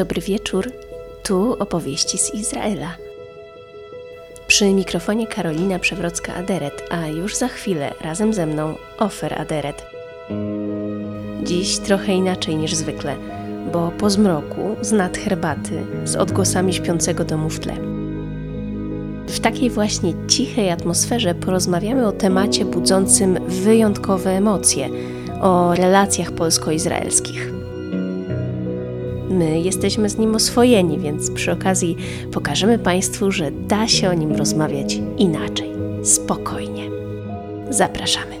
Dobry wieczór, tu opowieści z Izraela. Przy mikrofonie Karolina Przewrocka-Aderet, a już za chwilę razem ze mną Ofer Aderet. Dziś trochę inaczej niż zwykle, bo po zmroku, z nad herbaty, z odgłosami śpiącego domu w tle. W takiej właśnie cichej atmosferze porozmawiamy o temacie budzącym wyjątkowe emocje, o relacjach polsko-izraelskich. My jesteśmy z nim oswojeni, więc przy okazji pokażemy Państwu, że da się o nim rozmawiać inaczej, spokojnie. Zapraszamy.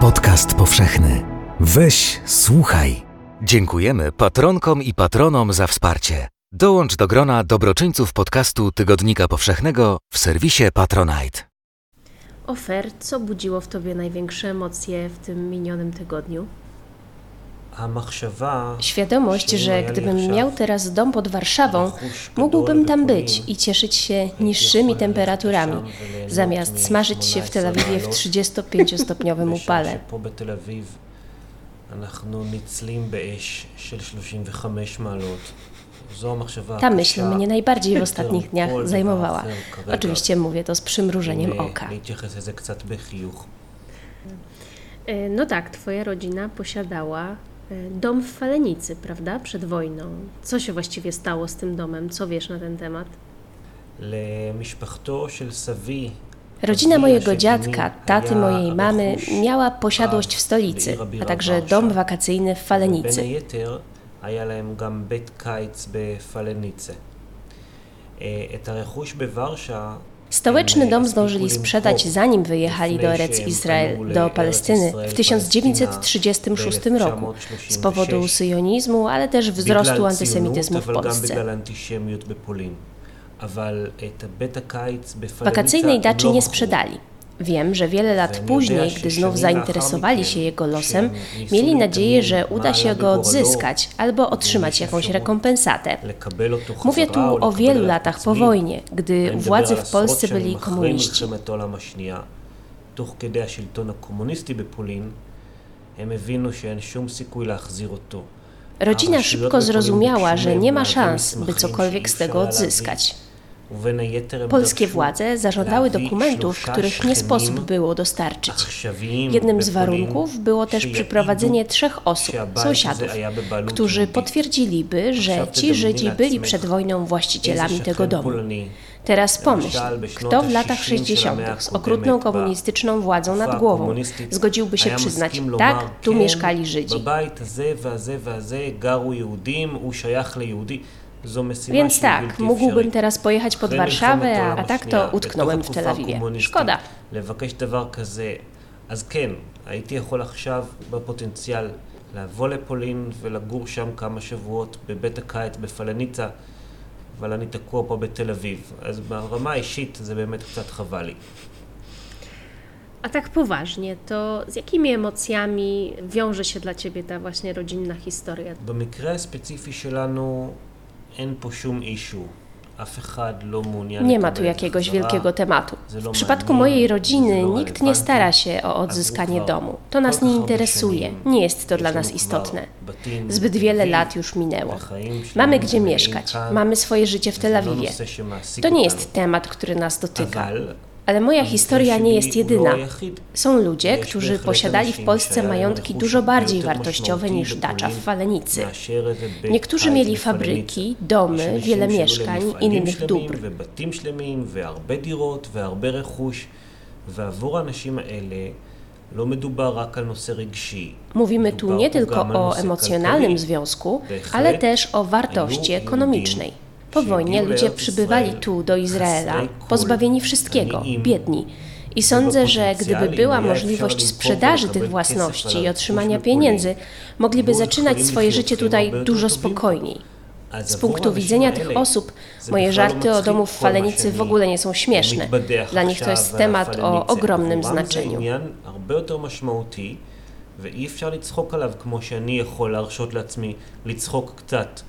Podcast powszechny. Weź, słuchaj. Dziękujemy patronkom i patronom za wsparcie. Dołącz do grona dobroczyńców podcastu Tygodnika Powszechnego w serwisie Patronite. Ofer, co budziło w Tobie największe emocje w tym minionym tygodniu? Świadomość, że gdybym miał teraz dom pod Warszawą, mógłbym tam być i cieszyć się niższymi temperaturami, zamiast smażyć się w Tel Awiwie w 35-stopniowym upale. Ta myśl mnie najbardziej w ostatnich dniach zajmowała. Oczywiście mówię to z przymrużeniem oka. E, no tak, twoja rodzina posiadała e, dom w Falenicy, prawda? Przed wojną. Co się właściwie stało z tym domem? Co wiesz na ten temat? Rodzina mojego dziadka, taty mojej mamy miała posiadłość w stolicy, a także dom wakacyjny w Falenicy. Stołeczny dom zdążyli sprzedać zanim wyjechali do Erec Izrael, do Palestyny w 1936 roku. z powodu syjonizmu, ale też wzrostu antysemityzmu w Polsce. Wakacyjnej daczy nie sprzedali. Wiem, że wiele lat później, gdy znów zainteresowali się jego losem, mieli nadzieję, że uda się go odzyskać albo otrzymać jakąś rekompensatę. Mówię tu o wielu latach po wojnie, gdy u władzy w Polsce byli komuniści. Rodzina szybko zrozumiała, że nie ma szans, by cokolwiek z tego odzyskać. Polskie władze zażądały dokumentów, których nie sposób było dostarczyć. Jednym z warunków było też przyprowadzenie trzech osób, sąsiadów, którzy potwierdziliby, że ci Żydzi byli przed wojną właścicielami tego domu. Teraz pomyśl, kto w latach 60. z okrutną komunistyczną władzą nad głową zgodziłby się przyznać, tak, tu mieszkali Żydzi. Więc tak, mógłbym teraz pojechać pod Warszawę, a, a tak to utknąłem w Tel Awiwie. Szkoda. אז כן, הייתי יכול עכשיו בפוטנציאל לבוא לפולין ולגור שם כמה שבועות בבית הקיץ בפלניצה, אבל אני תקוע פה בתל אביב. אז ברמה האישית זה באמת קצת חבל לי. A tak poważnie, to z jakimi emocjami wiąże się dla Ciebie ta właśnie rodzinna historia? במקרה הספציפי שלנו nie ma tu jakiegoś wielkiego tematu. W przypadku mojej rodziny nikt nie stara się o odzyskanie domu. To nas nie interesuje, nie jest to dla nas istotne. Zbyt wiele lat już minęło. Mamy gdzie mieszkać, mamy swoje życie w Tel Awiwie. To nie jest temat, który nas dotyka. Ale moja historia nie jest jedyna. Są ludzie, którzy posiadali w Polsce majątki dużo bardziej wartościowe niż dacza w Falenicy. Niektórzy mieli fabryki, domy, wiele mieszkań, innych dóbr. Mówimy tu nie tylko o emocjonalnym związku, ale też o wartości ekonomicznej. Po wojnie ludzie przybywali tu do Izraela, pozbawieni wszystkiego, biedni. I sądzę, że gdyby była możliwość sprzedaży tych własności i otrzymania pieniędzy, mogliby zaczynać swoje życie tutaj dużo spokojniej. Z punktu widzenia tych osób, moje żarty o domu w Falenicy w ogóle nie są śmieszne. Dla nich to jest temat o ogromnym znaczeniu. ואי אפשר לצחוק עליו כמו שאני יכול להרשות לעצמי לצחוק קצת.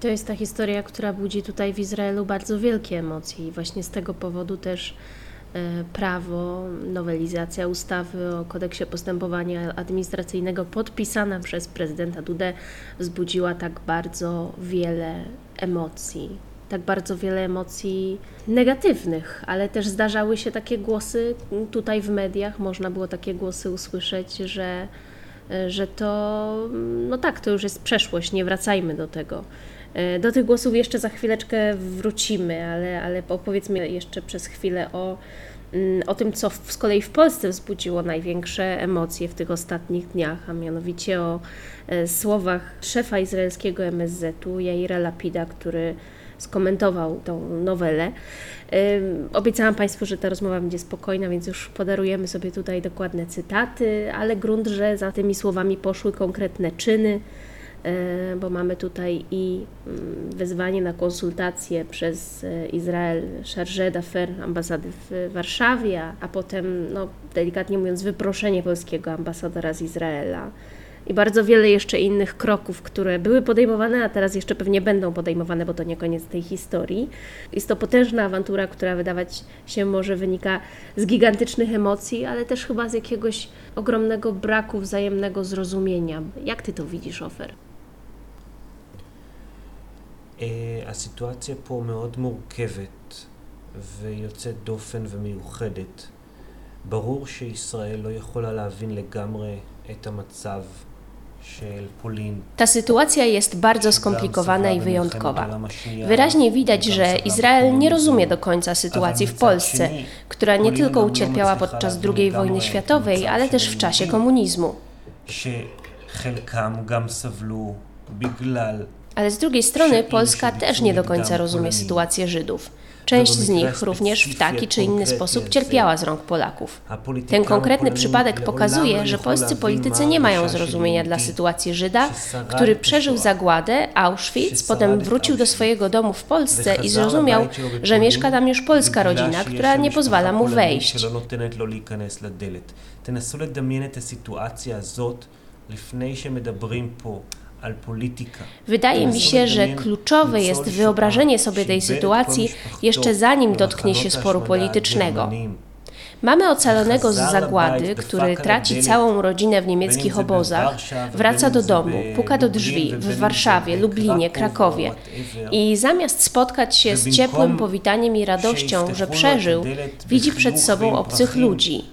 to jest ta historia, która budzi tutaj w Izraelu bardzo wielkie emocje i właśnie z tego powodu też e, prawo, nowelizacja ustawy o kodeksie postępowania administracyjnego podpisana przez prezydenta Dudę wzbudziła tak bardzo wiele emocji. Tak bardzo wiele emocji negatywnych, ale też zdarzały się takie głosy tutaj w mediach, można było takie głosy usłyszeć, że, e, że to, no tak, to już jest przeszłość, nie wracajmy do tego. E, do tych głosów jeszcze za chwileczkę wrócimy, ale, ale opowiedzmy jeszcze przez chwilę o, mm, o tym, co z kolei w Polsce wzbudziło największe emocje w tych ostatnich dniach, a mianowicie o e, słowach szefa izraelskiego MSZ-u, Jaira Lapida, który skomentował tą nowelę. Obiecałam Państwu, że ta rozmowa będzie spokojna, więc już podarujemy sobie tutaj dokładne cytaty, ale grunt, że za tymi słowami poszły konkretne czyny. E, bo mamy tutaj i mm, wezwanie na konsultacje przez e, Izrael Chargé d'Affaires ambasady w Warszawie, a potem, no, delikatnie mówiąc, wyproszenie polskiego ambasadora z Izraela. I bardzo wiele jeszcze innych kroków, które były podejmowane, a teraz jeszcze pewnie będą podejmowane, bo to nie koniec tej historii. Jest to potężna awantura, która wydawać się może wynika z gigantycznych emocji, ale też chyba z jakiegoś ogromnego braku wzajemnego zrozumienia. Jak ty to widzisz, Ofer? הסיטואציה פה מאוד מורכבת ויוצאת דופן ומיוחדת. ברור שישראל לא יכולה להבין לגמרי את המצב Ta sytuacja jest bardzo skomplikowana i wyjątkowa. Wyraźnie widać, że Izrael nie rozumie do końca sytuacji w Polsce, która nie tylko ucierpiała podczas II wojny światowej, ale też w czasie komunizmu. Ale z drugiej strony Polska też nie do końca rozumie sytuację Żydów. Część z nich również w taki czy inny sposób cierpiała z rąk Polaków. Ten konkretny przypadek pokazuje, że polscy politycy nie mają zrozumienia dla sytuacji Żyda, który przeżył zagładę, Auschwitz, potem wrócił do swojego domu w Polsce i zrozumiał, że mieszka tam już polska rodzina, która nie pozwala mu wejść. לפני שמדברים פה Wydaje mi się, że kluczowe jest wyobrażenie sobie tej sytuacji jeszcze zanim dotknie się sporu politycznego. Mamy ocalonego z zagłady, który traci całą rodzinę w niemieckich obozach, wraca do domu, puka do drzwi w Warszawie, Lublinie, Krakowie i zamiast spotkać się z ciepłym powitaniem i radością, że przeżył, widzi przed sobą obcych ludzi.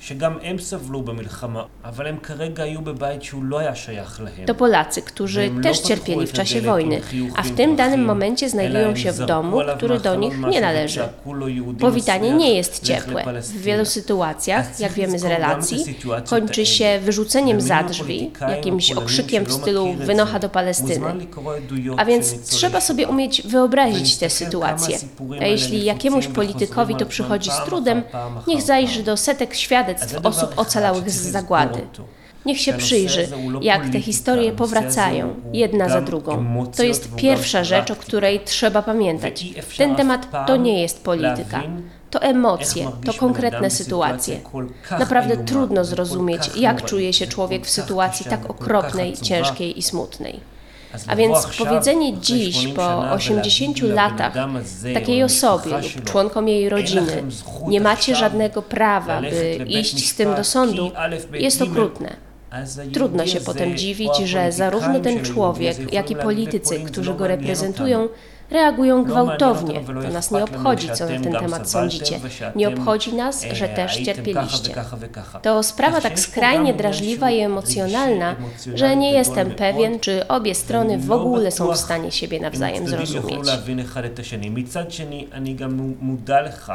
שגם הם סבלו במלחמה, אבל הם כרגע היו בבית שהוא לא היה שייך להם. To Polacy, którzy też cierpieli w czasie wojny, a w tym danym momencie znajdują się w domu, który do nich nie należy. Powitanie nie jest ciepłe. W wielu sytuacjach, jak wiemy z relacji, kończy się wyrzuceniem za drzwi, jakimś okrzykiem w stylu wynocha do Palestyny. A więc trzeba sobie umieć wyobrazić tę sytuację. A jeśli jakiemuś politykowi to przychodzi z trudem, niech zajrzy do setek świadectw świadectw osób ocalałych z zagłady. Niech się przyjrzy, jak te historie powracają, jedna za drugą. To jest pierwsza rzecz, o której trzeba pamiętać. Ten temat to nie jest polityka. To emocje, to konkretne sytuacje. Naprawdę trudno zrozumieć, jak czuje się człowiek w sytuacji tak okropnej, ciężkiej i smutnej. A więc powiedzenie dziś, po 80 latach, takiej osobie lub członkom jej rodziny, nie macie żadnego prawa, by iść z tym do sądu, jest okrutne. Trudno się potem dziwić, że zarówno ten człowiek, jak i politycy, którzy go reprezentują, reagują gwałtownie. To nas nie obchodzi, co na ten temat sądzicie. Nie obchodzi nas, że też cierpieliście. To sprawa tak skrajnie drażliwa i emocjonalna, że nie jestem pewien, czy obie strony w ogóle są w stanie siebie nawzajem zrozumieć.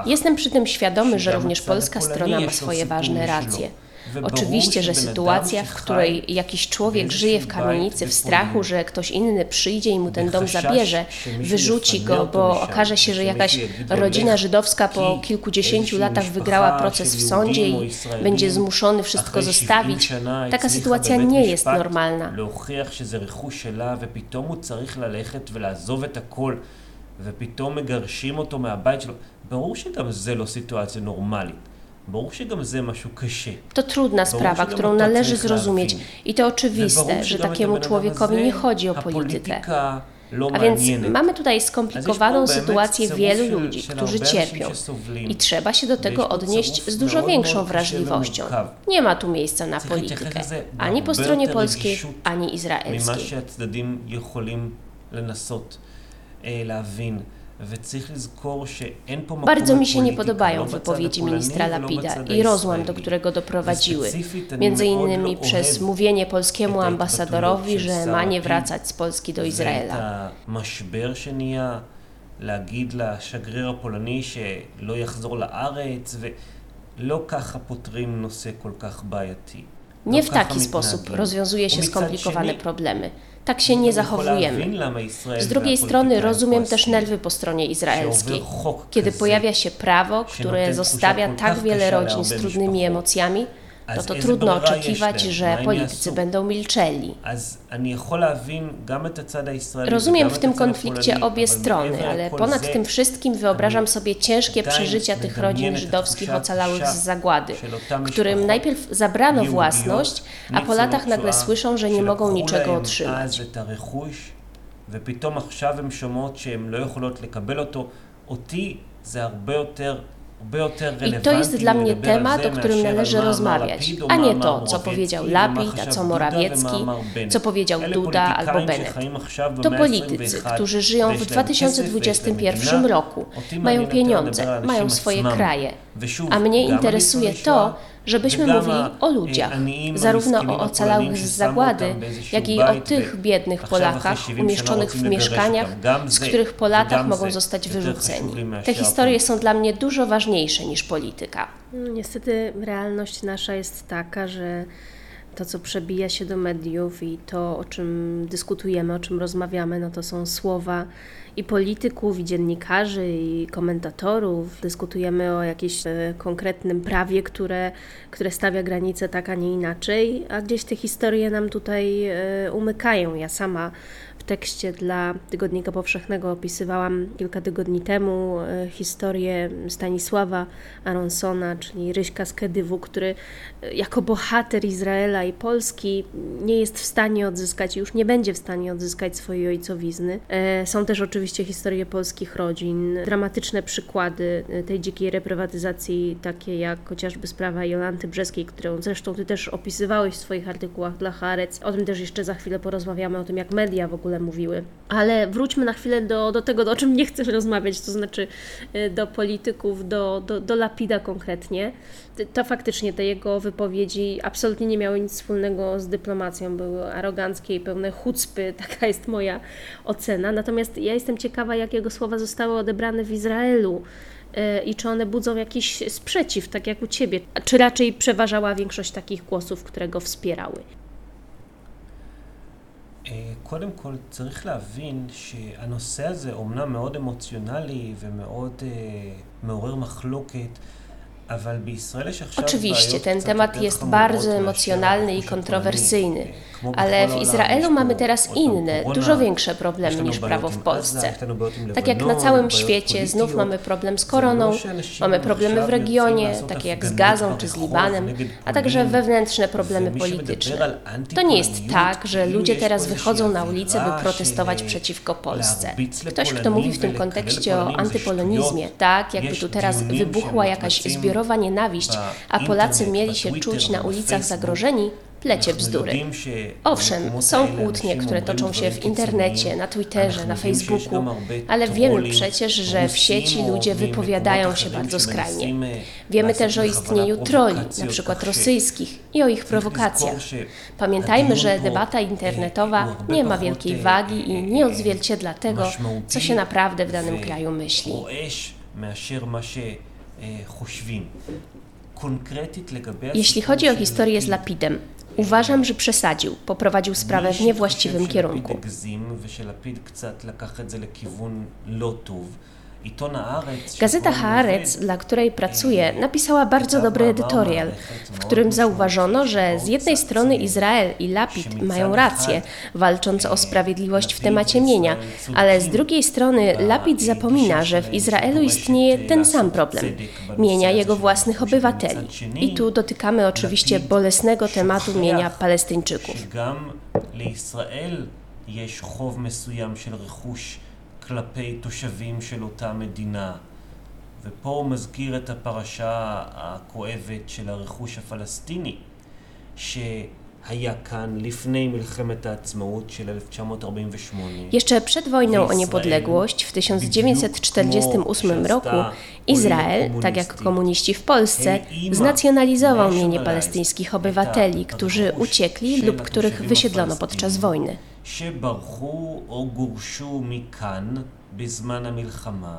Jestem przy tym świadomy, że również polska strona ma swoje ważne racje. Oczywiście, że sytuacja, w której jakiś człowiek żyje w kamienicy w strachu, że ktoś inny przyjdzie i mu ten dom zabierze, wyrzuci go, bo okaże się, że jakaś rodzina żydowska po kilkudziesięciu latach wygrała proces w sądzie i będzie zmuszony wszystko zostawić, taka sytuacja nie jest normalna. ופתאום מגרשים אותו מהבית שלו. ברור שגם זה לא סיטואציה נורמלית. To trudna sprawa, którą należy zrozumieć. i to oczywiste, że takiemu człowiekowi nie chodzi o politykę. A więc mamy tutaj skomplikowaną sytuację wielu ludzi, którzy cierpią. i trzeba się do tego odnieść z dużo większą wrażliwością. Nie ma tu miejsca na politykę, ani po stronie polskiej, ani izraelskiej. Bardzo mi się nie podobają wypowiedzi ministra Lapida i rozłam, do którego doprowadziły. Między innymi przez mówienie polskiemu ambasadorowi, że ma nie wracać z Polski do Izraela. להגיד לשגריר הפולני שלא יחזור לארץ, ולא ככה פותרים נושא כל כך בעייתי. Nie w taki sposób rozwiązuje się skomplikowane problemy. Tak się nie zachowujemy. Z drugiej strony rozumiem też nerwy po stronie izraelskiej. Kiedy pojawia się prawo, które zostawia tak wiele rodzin z trudnymi emocjami, no to trudno oczekiwać, że politycy będą milczeli. Rozumiem w tym konflikcie obie strony, ale ponad tym wszystkim wyobrażam sobie ciężkie przeżycia tych rodzin żydowskich ocalałych z zagłady, którym najpierw zabrano własność, a po latach nagle słyszą, że nie mogą niczego otrzymać. ופתאום עכשיו הן שומעות שהן לא יכולות לקבל אותו. אותי זה הרבה יותר i to jest dla mnie temat, o którym należy rozmawiać, a nie to, co powiedział Lapid, a co Morawiecki, co powiedział Duda albo Bennett. To politycy, którzy żyją w 2021 roku, mają pieniądze, mają swoje kraje. A mnie interesuje to, żebyśmy mówili o ludziach, zarówno o ocalałych z zagłady, jak i o tych biednych Polakach umieszczonych w mieszkaniach, z których po latach mogą zostać wyrzuceni. Te historie są dla mnie dużo ważniejsze niż polityka. No, niestety realność nasza jest taka, że to, co przebija się do mediów i to, o czym dyskutujemy, o czym rozmawiamy, no to są słowa i polityków, i dziennikarzy, i komentatorów. Dyskutujemy o jakimś e, konkretnym prawie, które, które stawia granice tak, a nie inaczej, a gdzieś te historie nam tutaj e, umykają. Ja sama tekście dla Tygodnika Powszechnego opisywałam kilka tygodni temu e, historię Stanisława Aronsona, czyli Ryśka z Kedywu, który jako bohater Izraela i Polski nie jest w stanie odzyskać, już nie będzie w stanie odzyskać swojej ojcowizny. Są też oczywiście historie polskich rodzin, dramatyczne przykłady tej dzikiej reprywatyzacji, takie jak chociażby sprawa Jolanty Brzeskiej, którą zresztą Ty też opisywałeś w swoich artykułach dla Harec. O tym też jeszcze za chwilę porozmawiamy, o tym jak media w ogóle mówiły. Ale wróćmy na chwilę do, do tego, o czym nie chcę rozmawiać, to znaczy y, do polityków, do, do, do Lapida konkretnie To faktycznie te jego wypowiedzi absolutnie nie miały nic wspólnego z dyplomacją, były aroganckie i pełne chucpy, taka jest moja ocena. Natomiast ja jestem ciekawa, jak jego słowa zostały odebrane w Izraelu y, i czy one budzą jakiś sprzeciw, tak jak u Ciebie, czy raczej przeważała większość takich głosów, które go wspierały? קודם כל צריך להבין שהנושא הזה אומנם מאוד אמוציונלי ומאוד מעורר מחלוקת, Oczywiście ten temat jest bardzo emocjonalny i kontrowersyjny, ale w Izraelu mamy teraz inne, dużo większe problemy niż prawo w Polsce. Tak jak na całym świecie, znów mamy problem z koroną, mamy problemy w regionie, takie jak z Gazą czy z Libanem, a także wewnętrzne problemy polityczne. To nie jest tak, że ludzie teraz wychodzą na ulicę, by protestować przeciwko Polsce. Ktoś, kto mówi w tym kontekście o antypolonizmie, tak jakby tu teraz wybuchła jakaś zbiorowa zbiorowa nienawiść, a Polacy mieli się czuć na ulicach zagrożeni, plecie bzdury. Owszem, są kłótnie, które toczą się w internecie, na Twitterze, na Facebooku, ale wiemy przecież, że w sieci ludzie wypowiadają się bardzo skrajnie. Wiemy też o istnieniu troli, na przykład rosyjskich, i o ich prowokacjach. Pamiętajmy, że debata internetowa nie ma wielkiej wagi i nie odzwierciedla tego, co się naprawdę w danym kraju myśli. Jeśli chodzi o historię z Lapidem, uważam, że przesadził, poprowadził sprawę w niewłaściwym kierunku. Gazeta Haaretz, dla której pracuję, napisała bardzo dobry edytorial, w którym zauważono, że z jednej strony Izrael i Lapid mają rację, walcząc o sprawiedliwość w temacie mienia, ale z drugiej strony Lapid zapomina, że w Izraelu istnieje ten sam problem mienia jego własnych obywateli. I tu dotykamy oczywiście bolesnego tematu mienia Palestyńczyków. יש חוב מסוים של רכוש כלפי תושבים של אותה מדינה. ופה הוא מזכיר את הפרשה הכואבת של הרכוש הפלסטיני, ש... היה כאן לפני מלחמת העצמאות של 1948. Jeszcze przed wojną o niepodległość w 1948 roku Izrael, tak jak komuniści w Polsce, znacjonalizował mienie palestyńskich obywateli, którzy uciekli lub których wysiedlono podczas wojny. שברחו או גורשו מכאן בזמן המלחמה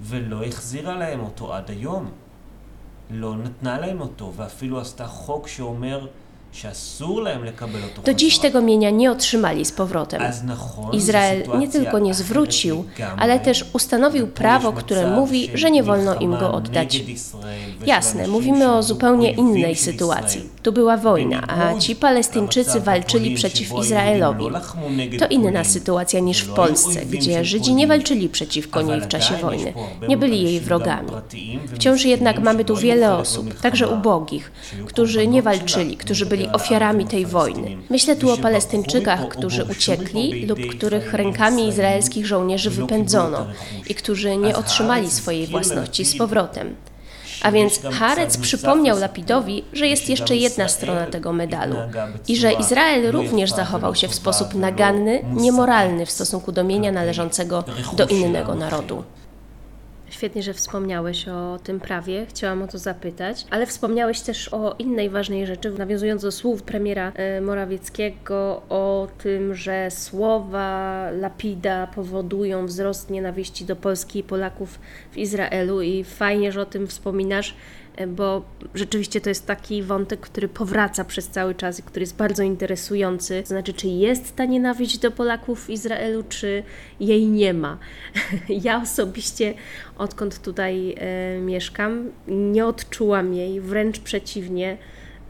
ולא החזירה להם אותו עד היום. לא נתנה להם אותו ואפילו עשתה חוק שאומר do dziś tego mienia nie otrzymali z powrotem. Izrael nie tylko nie zwrócił, ale też ustanowił prawo, które mówi, że nie wolno im go oddać. Jasne, mówimy o zupełnie innej sytuacji. Tu była wojna, a ci Palestyńczycy walczyli przeciw Izraelowi. To inna sytuacja niż w Polsce, gdzie Żydzi nie walczyli przeciwko niej w czasie wojny. Nie byli jej wrogami. Wciąż jednak mamy tu wiele osób, także ubogich, którzy nie walczyli, którzy byli byli ofiarami tej wojny. Myślę tu o Palestyńczykach, którzy uciekli lub których rękami izraelskich żołnierzy wypędzono i którzy nie otrzymali swojej własności z powrotem. A więc Harec przypomniał Lapidowi, że jest jeszcze jedna strona tego medalu i że Izrael również zachował się w sposób naganny, niemoralny w stosunku do mienia należącego do innego narodu. Świetnie, że wspomniałeś o tym prawie, chciałam o to zapytać, ale wspomniałeś też o innej ważnej rzeczy, nawiązując do słów premiera e, Morawieckiego o tym, że słowa Lapida powodują wzrost nienawiści do Polski i Polaków w Izraelu i fajnie, że o tym wspominasz bo rzeczywiście to jest taki wątek, który powraca przez cały czas i który jest bardzo interesujący. To znaczy, czy jest ta nienawiść do Polaków w Izraelu, czy jej nie ma. Ja osobiście, odkąd tutaj e, mieszkam, nie odczułam jej, wręcz przeciwnie.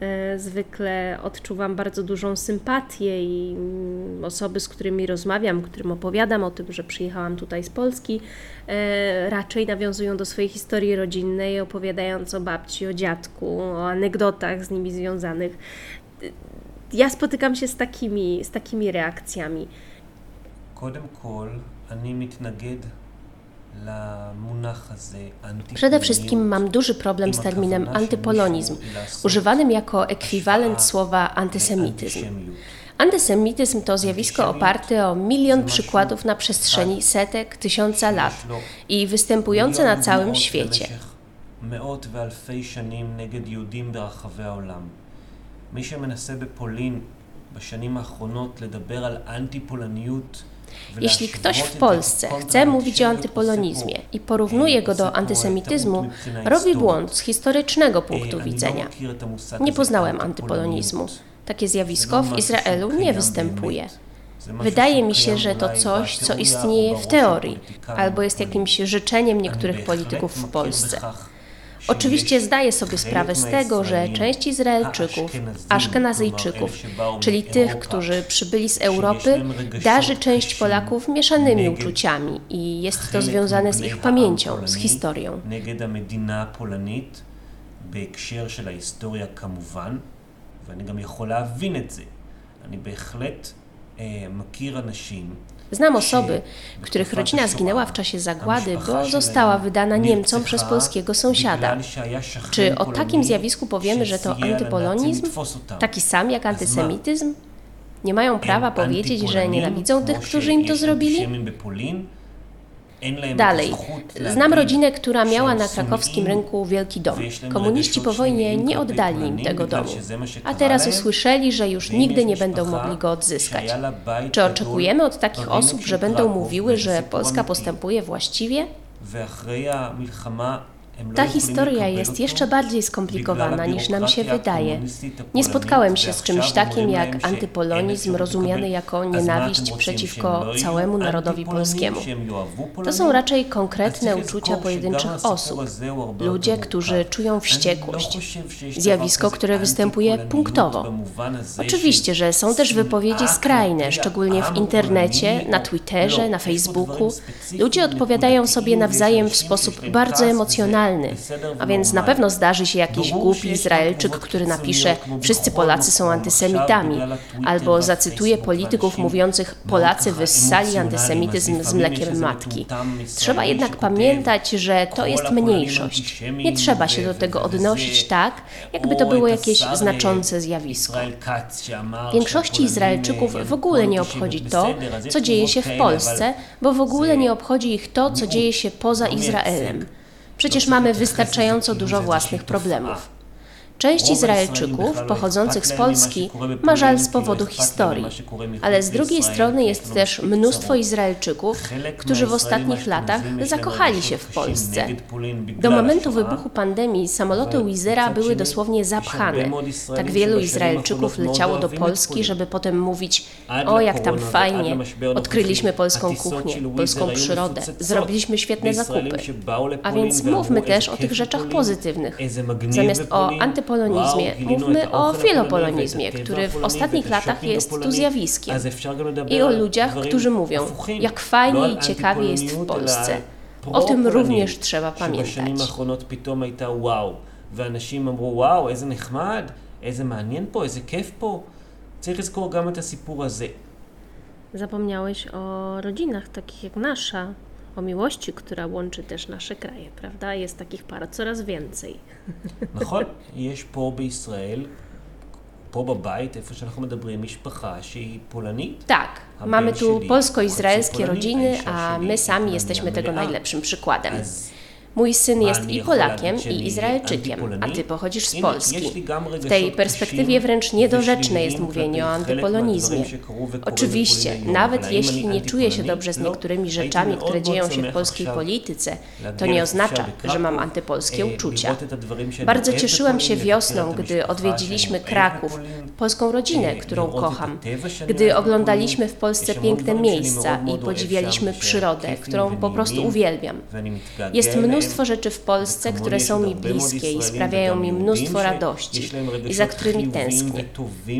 E, zwykle odczuwam bardzo dużą sympatię i mm, osoby, z którymi rozmawiam, którym opowiadam o tym, że przyjechałam tutaj z Polski, e, raczej nawiązują do swojej historii rodzinnej, opowiadając o babci, o dziadku, o anegdotach z nimi związanych. Ja spotykam się z takimi, z takimi reakcjami. קודם כל, אני מתנגד Przede wszystkim mam duży problem z terminem antypolonizm, używanym jako ekwiwalent słowa antysemityzm. Antysemityzm to zjawisko oparte o milion przykładów na przestrzeni setek, tysiąca lat i występujące na całym świecie. מי שמנסה בפולין בשנים האחרונות לדבר על אנטי פולניות jeśli ktoś w Polsce chce mówić o antypolonizmie i porównuje go do antysemityzmu, robi błąd z historycznego punktu widzenia. Nie poznałem antypolonizmu. Takie zjawisko w Izraelu nie występuje. Wydaje mi się, że to coś, co istnieje w teorii, albo jest jakimś życzeniem niektórych polityków w Polsce. Oczywiście zdaję sobie sprawę z tego, że część Izraelczyków, Aszkenazyjczyków, czyli tych, którzy przybyli z Europy, darzy część Polaków mieszanymi uczuciami i jest to związane z ich pamięcią, z historią. בהקשר של ההיסטוריה כמובן, ואני גם יכול להבין את זה. אני בהחלט מכיר אנשים Znam osoby, których rodzina zginęła w czasie zagłady, bo została wydana Niemcom przez polskiego sąsiada. Czy o takim zjawisku powiemy, że to antypolonizm? Taki sam jak antysemityzm? Nie mają prawa powiedzieć, że nienawidzą tych, którzy im to zrobili? Dalej, znam rodzinę, która miała na krakowskim rynku wielki dom. Komuniści po wojnie nie oddali im tego domu, a teraz usłyszeli, że już nigdy nie będą mogli go odzyskać. Czy oczekujemy od takich osób, że będą mówiły, że Polska postępuje właściwie? Ta historia jest jeszcze bardziej skomplikowana niż nam się wydaje. Nie spotkałem się z czymś takim jak antypolonizm rozumiany jako nienawiść przeciwko całemu narodowi polskiemu. To są raczej konkretne uczucia pojedynczych osób, ludzie, którzy czują wściekłość. Zjawisko, które występuje punktowo. Oczywiście, że są też wypowiedzi skrajne, szczególnie w internecie, na Twitterze, na Facebooku. Ludzie odpowiadają sobie nawzajem w sposób bardzo emocjonalny, a więc na pewno zdarzy się jakiś głupi Izraelczyk, który napisze wszyscy Polacy są antysemitami, albo zacytuje polityków mówiących Polacy wyssali antysemityzm z mlekiem matki. Trzeba jednak pamiętać, że to jest mniejszość. Nie trzeba się do tego odnosić tak, jakby to było jakieś znaczące zjawisko. Większości Izraelczyków w ogóle nie obchodzi to, co dzieje się w Polsce, bo w ogóle nie obchodzi ich to, co dzieje się poza Izraelem. Przecież mamy wystarczająco dużo własnych problemów. Część Izraelczyków pochodzących z Polski ma żal z powodu historii, ale z drugiej strony jest też mnóstwo Izraelczyków, którzy w ostatnich latach zakochali się w Polsce. Do momentu wybuchu pandemii samoloty Wizera były dosłownie zapchane. Tak wielu Izraelczyków leciało do Polski, żeby potem mówić: O, jak tam fajnie, odkryliśmy polską kuchnię, polską przyrodę, zrobiliśmy świetne zakupy. A więc mówmy też o tych rzeczach pozytywnych, zamiast o antypolonizmie polonizmie, mówmy o filopolonizmie, który w ostatnich latach jest tu zjawiskiem. I o ludziach, którzy mówią, jak fajnie i ciekawie jest w Polsce. O tym również trzeba pamiętać. ואנשים אמרו, וואו, איזה נחמד, איזה מעניין פה, איזה כיף פה. צריך לזכור גם את הסיפור הזה. Zapomniałeś o rodzinach takich jak nasza, o miłości, która łączy też nasze kraje, prawda? Jest takich par coraz więcej. נכון, יש פה בישראל, פה בבית, איפה שאנחנו מדברים, משפחה שהיא פולנית. Tak, mamy tu polsko-izraelskie rodziny, a my sami jesteśmy tego najlepszym przykładem. Mój syn jest i Polakiem, i Izraelczykiem, a ty pochodzisz z Polski. W tej perspektywie wręcz niedorzeczne jest mówienie o antypolonizmie. Oczywiście, nawet jeśli nie czuję się dobrze z niektórymi rzeczami, które dzieją się w polskiej polityce, to nie oznacza, że mam antypolskie uczucia. Bardzo cieszyłem się wiosną, gdy odwiedziliśmy Kraków, polską rodzinę, którą kocham, gdy oglądaliśmy w Polsce piękne miejsca i podziwialiśmy przyrodę, którą po prostu uwielbiam. Jest mnóstwo mnóstwo rzeczy w Polsce, które są mi bliskie i sprawiają mi mnóstwo radości i za którymi tęsknię.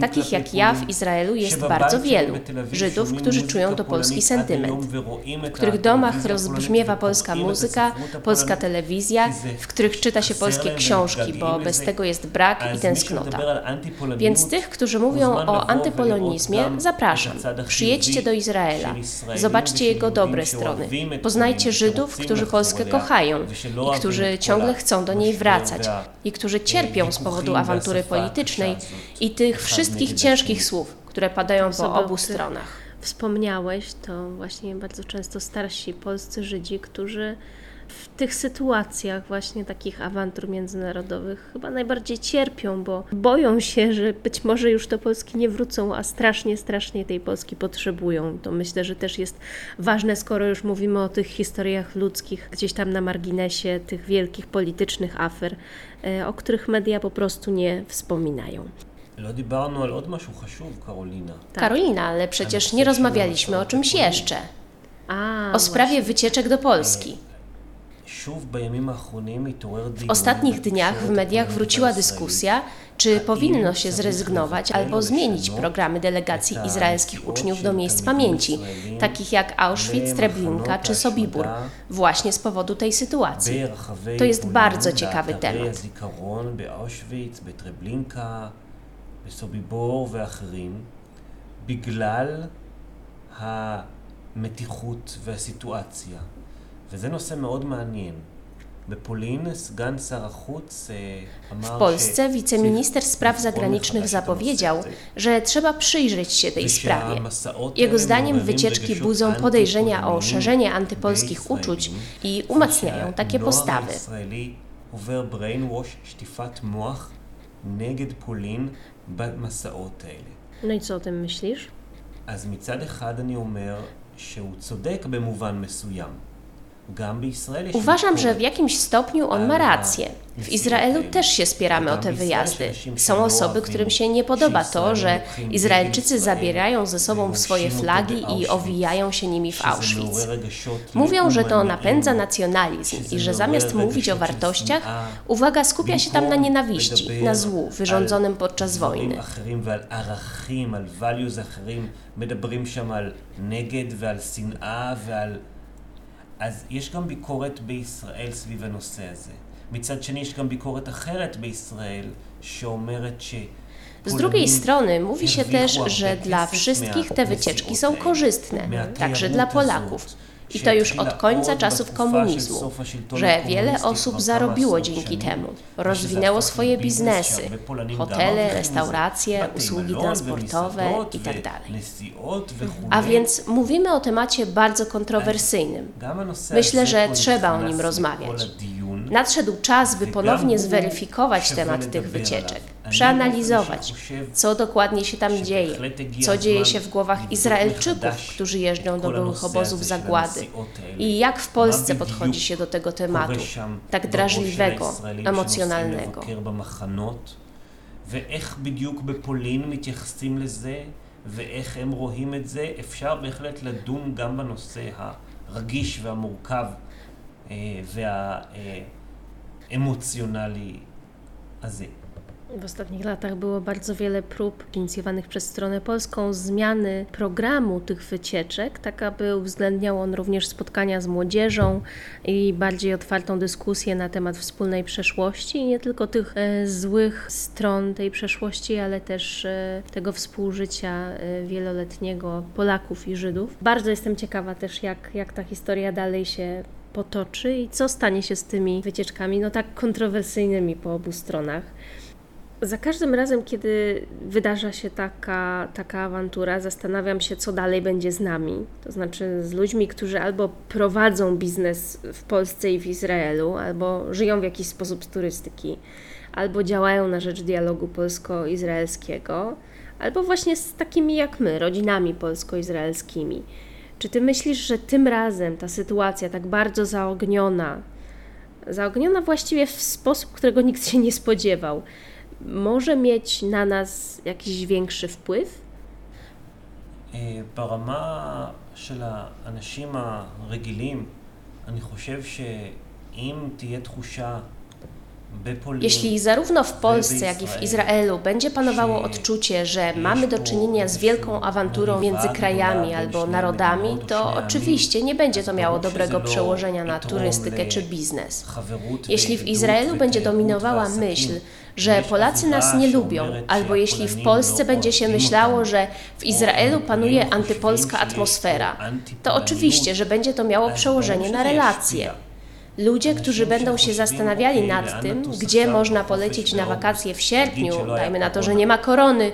Takich jak ja w Izraelu jest bardzo wielu Żydów, którzy czują do Polski sentyment, w których domach rozbrzmiewa polska muzyka, polska telewizja, w których czyta się polskie książki, bo bez tego jest brak i tęsknota. Więc tych, którzy mówią o antypolonizmie, zapraszam. Przyjedźcie do Izraela, zobaczcie jego dobre strony, poznajcie Żydów, którzy Polskę kochają, i którzy ciągle chcą do niej wracać i którzy cierpią z powodu awantury politycznej i tych wszystkich ciężkich słów, które padają po obu stronach. Wspomniałeś, to właśnie bardzo często starsi polscy Żydzi, którzy w tych sytuacjach właśnie takich awantur międzynarodowych chyba najbardziej cierpią, bo boją się, że być może już do Polski nie wrócą, a strasznie, strasznie tej Polski potrzebują. To myślę, że też jest ważne, skoro już mówimy o tych historiach ludzkich, gdzieś tam na marginesie tych wielkich politycznych afer, e, o których media po prostu nie wspominają. Karolina, ale przecież nie rozmawialiśmy o czymś jeszcze. A, o sprawie wycieczek do Polski. W ostatnich dniach w mediach wróciła dyskusja, czy powinno się zrezygnować albo zmienić programy delegacji izraelskich uczniów do miejsc pamięci, takich jak Auschwitz, Treblinka czy Sobibór, właśnie z powodu tej sytuacji. To jest bardzo ciekawy temat. בגלל המתיחות והסיטואציה. וזה נושא מאוד מעניין. W Polsce wiceminister spraw zagranicznych zapowiedział, że trzeba przyjrzeć się tej sprawie. Jego zdaniem wycieczki budzą podejrzenia o szerzenie antypolskich uczuć i umacniają takie postawy. No i co o tym myślisz? אז מצד אחד אני אומר שהוא צודק במובן מסוים. Uważam, że w jakimś stopniu on ma rację. W Izraelu też się spieramy o te wyjazdy. Są osoby, którym się nie podoba to, że Izraelczycy zabierają ze sobą swoje flagi i owijają się nimi w Auschwitz. Mówią, że to napędza nacjonalizm i że zamiast mówić o wartościach, uwaga skupia się tam na nienawiści, na złu wyrządzonym podczas wojny. אז יש גם ביקורת בישראל סביב הנושא הזה. מצד שני יש גם ביקורת אחרת בישראל שאומרת ש... Z drugiej strony mówi się też, że dla wszystkich te wycieczki są korzystne, także dla Polaków i to już od końca czasów komunizmu, że wiele osób zarobiło dzięki temu, rozwinęło swoje biznesy, hotele, restauracje, usługi transportowe itd. Tak A więc mówimy o temacie bardzo kontrowersyjnym. Myślę, że trzeba o nim rozmawiać. Nadszedł czas, by ponownie zweryfikować temat tych wycieczek, przeanalizować, co dokładnie się tam dzieje, co dzieje się w głowach Izraelczyków, którzy jeżdżą do byłych obozów zagłady i jak w Polsce podchodzi się do tego tematu, tak drażliwego, emocjonalnego. ואיך בדיוק בפולין מתייחסים לזה, ואיך הם רואים את זה, אפשר בהחלט לדון גם בנושא הרגיש והמורכב וה... emocjonali הזה. W ostatnich latach było bardzo wiele prób inicjowanych przez stronę polską zmiany programu tych wycieczek, tak aby uwzględniał on również spotkania z młodzieżą i bardziej otwartą dyskusję na temat wspólnej przeszłości i nie tylko tych e, złych stron tej przeszłości, ale też e, tego współżycia e, wieloletniego Polaków i Żydów. Bardzo jestem ciekawa też, jak, jak ta historia dalej się potoczy i co stanie się z tymi wycieczkami, no tak kontrowersyjnymi po obu stronach. Za każdym razem, kiedy wydarza się taka, taka awantura, zastanawiam się, co dalej będzie z nami. To znaczy z ludźmi, którzy albo prowadzą biznes w Polsce i w Izraelu, albo żyją w jakiś sposób z turystyki, albo działają na rzecz dialogu polsko-izraelskiego, albo właśnie z takimi jak my, rodzinami polsko-izraelskimi. Czy ty myślisz, że tym razem ta sytuacja tak bardzo zaogniona, zaogniona właściwie w sposób, którego nikt się nie spodziewał, może mieć na nas jakiś większy wpływ? ברמה של האנשים הרגילים, אני חושב שאם תהיה תחושה jeśli zarówno w Polsce, jak i w Izraelu będzie panowało odczucie, że mamy do czynienia z wielką awanturą między krajami albo narodami, to oczywiście nie będzie to miało dobrego przełożenia na turystykę czy biznes. Jeśli w Izraelu będzie dominowała myśl, że Polacy nas nie lubią, albo jeśli w Polsce będzie się myślało, że w Izraelu panuje antypolska atmosfera, to oczywiście, że będzie to miało przełożenie na relacje. Ludzie, którzy będą się zastanawiali nad tym, gdzie można polecieć na wakacje w sierpniu, dajmy na to, że nie ma korony,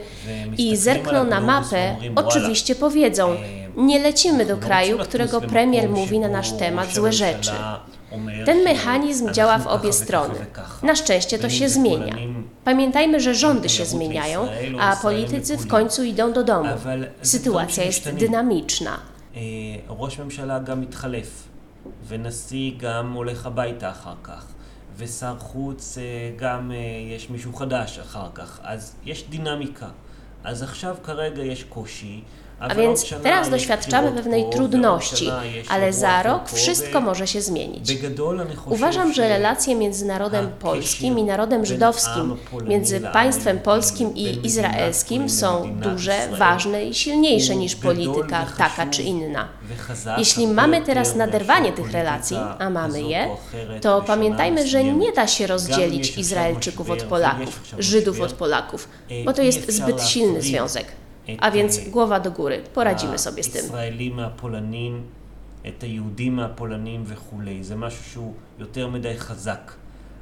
i zerkną na mapę, oczywiście powiedzą: Nie lecimy do kraju, którego premier mówi na nasz temat złe rzeczy. Ten mechanizm działa w obie strony. Na szczęście to się zmienia. Pamiętajmy, że rządy się zmieniają, a politycy w końcu idą do domu. Sytuacja jest dynamiczna. ונשיא גם הולך הביתה אחר כך, ושר חוץ גם יש מישהו חדש אחר כך, אז יש דינמיקה. אז עכשיו כרגע יש קושי, a więc teraz doświadczamy pewnej trudności, ale za rok wszystko może się zmienić. Uważam, że relacje między narodem polskim i narodem żydowskim, między państwem polskim i izraelskim są duże, ważne i silniejsze niż polityka taka czy inna. Jeśli mamy teraz naderwanie tych relacji, a mamy je, to pamiętajmy, że nie da się rozdzielić Izraelczyków od Polaków, Żydów od Polaków, bo to jest zbyt silny związek. A więc głowa do góry, poradzimy sobie z tym. את היהודים מהפולנים וכולי, זה משהו שהוא יותר מדי חזק.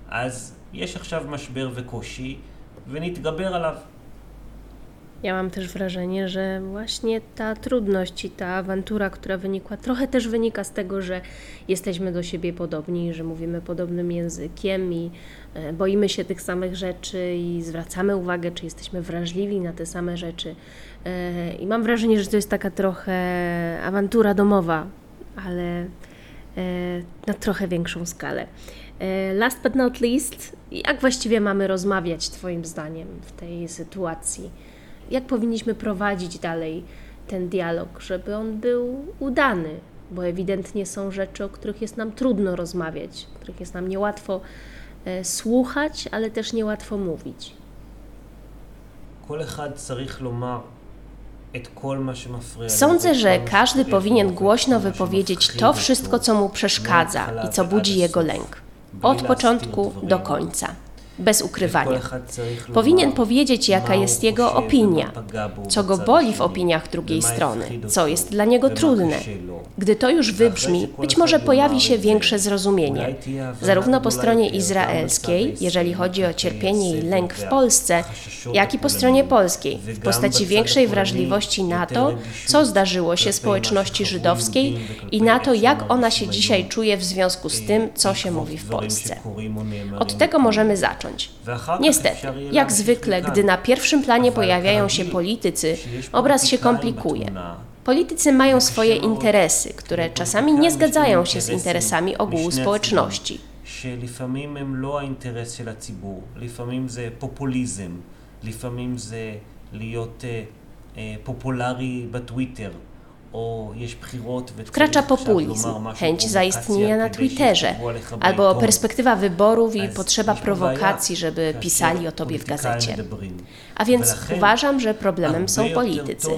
אז יש עכשיו משבר וקושי, ונתגבר עליו. Ja mam też wrażenie, że właśnie ta trudność i ta awantura, która wynikła, trochę też wynika z tego, że jesteśmy do siebie podobni, że mówimy podobnym językiem i e, boimy się tych samych rzeczy i zwracamy uwagę, czy jesteśmy wrażliwi na te same rzeczy. E, I mam wrażenie, że to jest taka trochę awantura domowa, ale na trochę większą skalę. Last but not least, jak właściwie mamy rozmawiać Twoim zdaniem w tej sytuacji? Jak powinniśmy prowadzić dalej ten dialog, żeby on był udany? Bo ewidentnie są rzeczy, o których jest nam trudno rozmawiać, o których jest nam niełatwo słuchać, ale też niełatwo mówić. Sądzę, że każdy powinien głośno wypowiedzieć to wszystko, co mu przeszkadza i co budzi jego lęk, od początku do końca bez ukrywania. Powinien powiedzieć, jaka jest jego opinia, co go boli w opiniach drugiej strony, co jest dla niego trudne. Gdy to już wybrzmi, być może pojawi się większe zrozumienie, zarówno po stronie izraelskiej, jeżeli chodzi o cierpienie i lęk w Polsce, jak i po stronie polskiej, w postaci większej wrażliwości na to, co zdarzyło się społeczności żydowskiej i na to, jak ona się dzisiaj czuje w związku z tym, co się mówi w Polsce. Od tego możemy zacząć zacząć. Niestety, jak zwykle, gdy na pierwszym planie pojawiają się politycy, obraz się komplikuje. Politycy mają swoje interesy, które czasami nie zgadzają się z interesami ogółu społeczności. שלפעמים הם לא האינטרס של הציבור, לפעמים זה פופוליזם, לפעמים זה להיות פופולרי בטוויטר, Wkracza populizm, chęć zaistnienia na Twitterze, albo perspektywa wyborów i potrzeba prowokacji, żeby pisali o tobie w gazecie. A więc uważam, że problemem są politycy.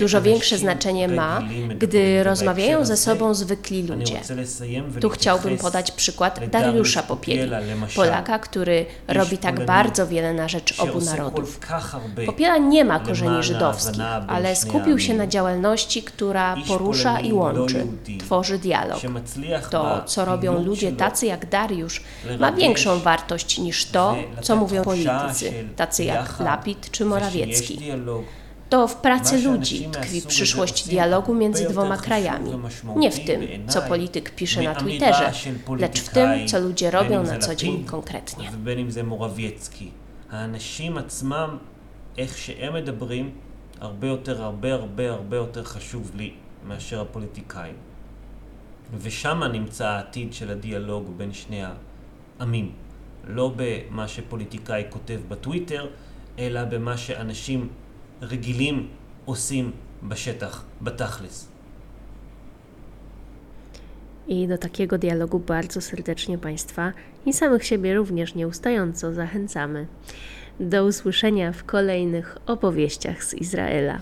Dużo większe znaczenie ma, gdy rozmawiają ze sobą zwykli ludzie. Tu chciałbym podać przykład Dariusza Popieli, Polaka, który robi tak bardzo wiele na rzecz obu narodów. Popiela nie ma korzeni żydowskich, ale skupił się na działalności, która porusza i łączy, tworzy dialog. To, co robią ludzie tacy jak Dariusz, ma większą wartość niż to, co mówią politycy, tacy jak Lapid czy Morawiecki. To w pracy ludzi tkwi przyszłość dialogu między dwoma krajami. Nie w tym, co polityk pisze na Twitterze, lecz w tym, co ludzie robią na co dzień konkretnie. האנשים עצמם, איך שהם מדברים, הרבה יותר, הרבה הרבה הרבה יותר חשוב לי מאשר הפוליטיקאים. ושם נמצא העתיד של הדיאלוג בין שני העמים. לא במה שפוליטיקאי כותב בטוויטר, אלא במה שאנשים רגילים עושים בשטח, בתכלס. I do takiego dialogu bardzo serdecznie Państwa i samych siebie również nieustająco zachęcamy. Do usłyszenia w kolejnych opowieściach z Izraela.